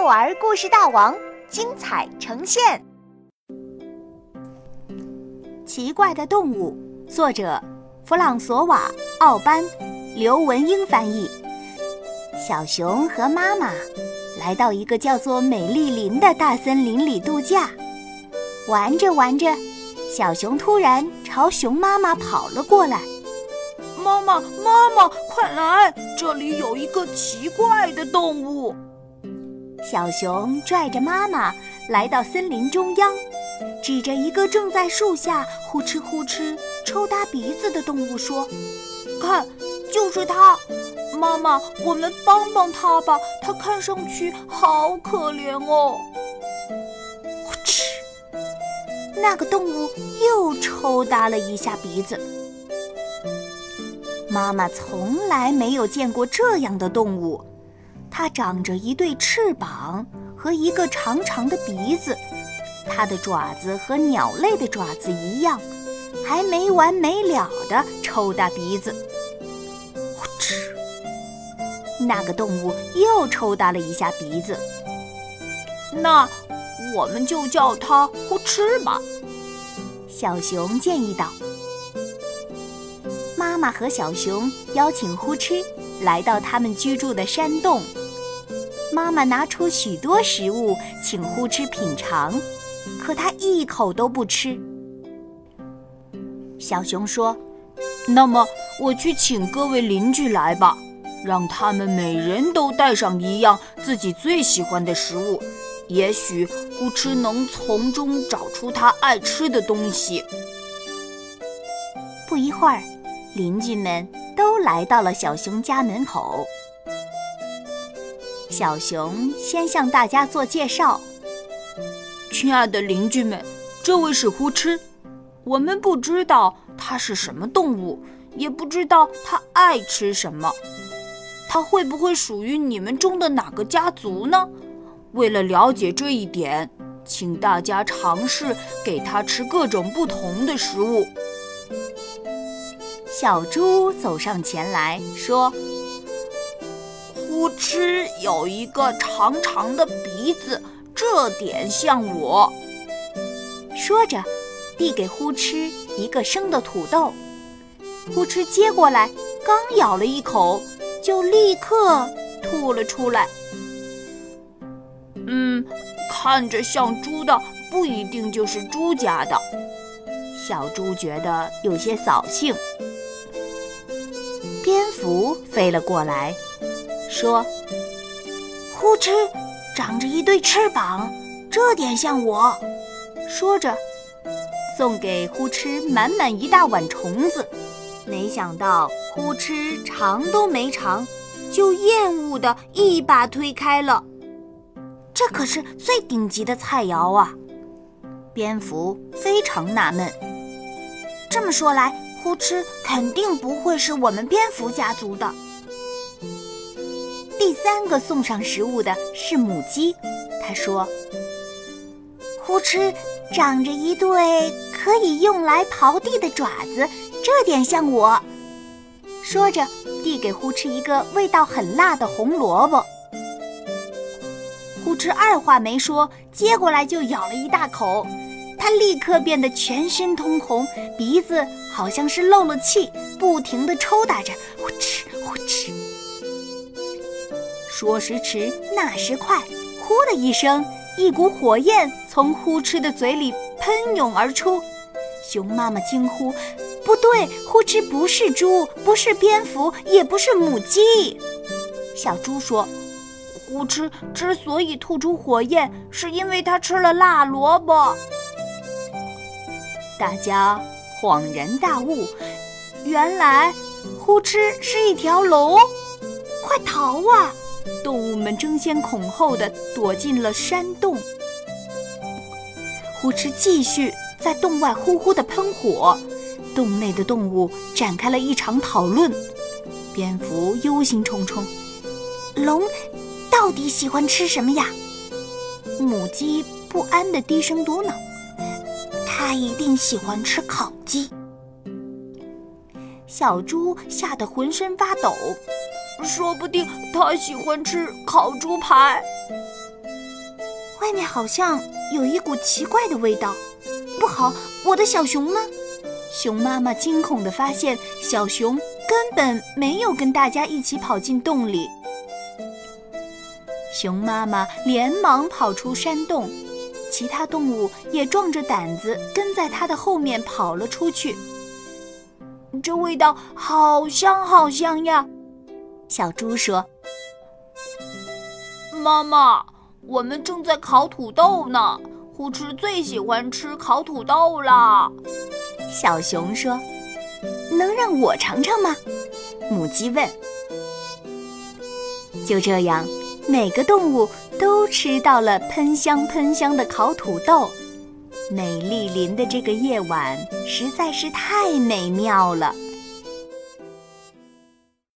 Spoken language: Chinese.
幼儿故事大王精彩呈现。奇怪的动物，作者弗朗索瓦·奥班，刘文英翻译。小熊和妈妈来到一个叫做美丽林的大森林里度假，玩着玩着，小熊突然朝熊妈妈跑了过来。妈妈，妈妈，快来！这里有一个奇怪的动物。小熊拽着妈妈来到森林中央，指着一个正在树下呼哧呼哧抽搭鼻子的动物说：“看，就是它！妈妈，我们帮帮它吧，它看上去好可怜哦。”呼哧，那个动物又抽搭了一下鼻子。妈妈从来没有见过这样的动物，它长着一对翅膀和一个长长的鼻子，它的爪子和鸟类的爪子一样，还没完没了地抽打鼻子。呼哧，那个动物又抽打了一下鼻子。那我们就叫它呼哧吧，小熊建议道。妈妈和小熊邀请呼哧来到他们居住的山洞。妈妈拿出许多食物请呼哧品尝，可他一口都不吃。小熊说：“那么我去请各位邻居来吧，让他们每人都带上一样自己最喜欢的食物，也许呼哧能从中找出他爱吃的东西。”不一会儿。邻居们都来到了小熊家门口。小熊先向大家做介绍：“亲爱的邻居们，这位是呼哧。我们不知道它是什么动物，也不知道它爱吃什么。它会不会属于你们中的哪个家族呢？为了了解这一点，请大家尝试给它吃各种不同的食物。”小猪走上前来说：“呼哧有一个长长的鼻子，这点像我。”说着，递给呼哧一个生的土豆。呼哧接过来，刚咬了一口，就立刻吐了出来。嗯，看着像猪的不一定就是猪家的。小猪觉得有些扫兴。蝙蝠飞了过来，说：“呼哧，长着一对翅膀，这点像我。”说着，送给呼哧满满一大碗虫子。没想到呼哧尝都没尝，就厌恶的一把推开了。这可是最顶级的菜肴啊！蝙蝠非常纳闷。这么说来，呼哧肯定不会是我们蝙蝠家族的。第三个送上食物的是母鸡，他说：“呼哧长着一对可以用来刨地的爪子，这点像我。”说着，递给呼哧一个味道很辣的红萝卜。呼哧二话没说，接过来就咬了一大口。他立刻变得全身通红，鼻子好像是漏了气，不停地抽打着，呼哧呼哧。说时迟，那时快，呼的一声，一股火焰从呼哧的嘴里喷涌而出。熊妈妈惊呼：“不对，呼哧不是猪，不是蝙蝠，也不是母鸡。”小猪说：“呼哧之所以吐出火焰，是因为它吃了辣萝卜。”大家恍然大悟，原来呼哧是一条龙！快逃啊！动物们争先恐后地躲进了山洞。呼哧继续在洞外呼呼地喷火，洞内的动物展开了一场讨论。蝙蝠忧心忡忡：“龙到底喜欢吃什么呀？”母鸡不安地低声嘟囔。它一定喜欢吃烤鸡。小猪吓得浑身发抖，说不定他喜欢吃烤猪排。外面好像有一股奇怪的味道。不好，我的小熊呢？熊妈妈惊恐地发现，小熊根本没有跟大家一起跑进洞里。熊妈妈连忙跑出山洞，其他动物也壮着胆子跟在它的后面跑了出去。这味道好香好香呀！小猪说：“妈妈，我们正在烤土豆呢，呼哧最喜欢吃烤土豆了。”小熊说：“能让我尝尝吗？”母鸡问。就这样，每个动物都吃到了喷香喷香的烤土豆。美丽林的这个夜晚实在是太美妙了。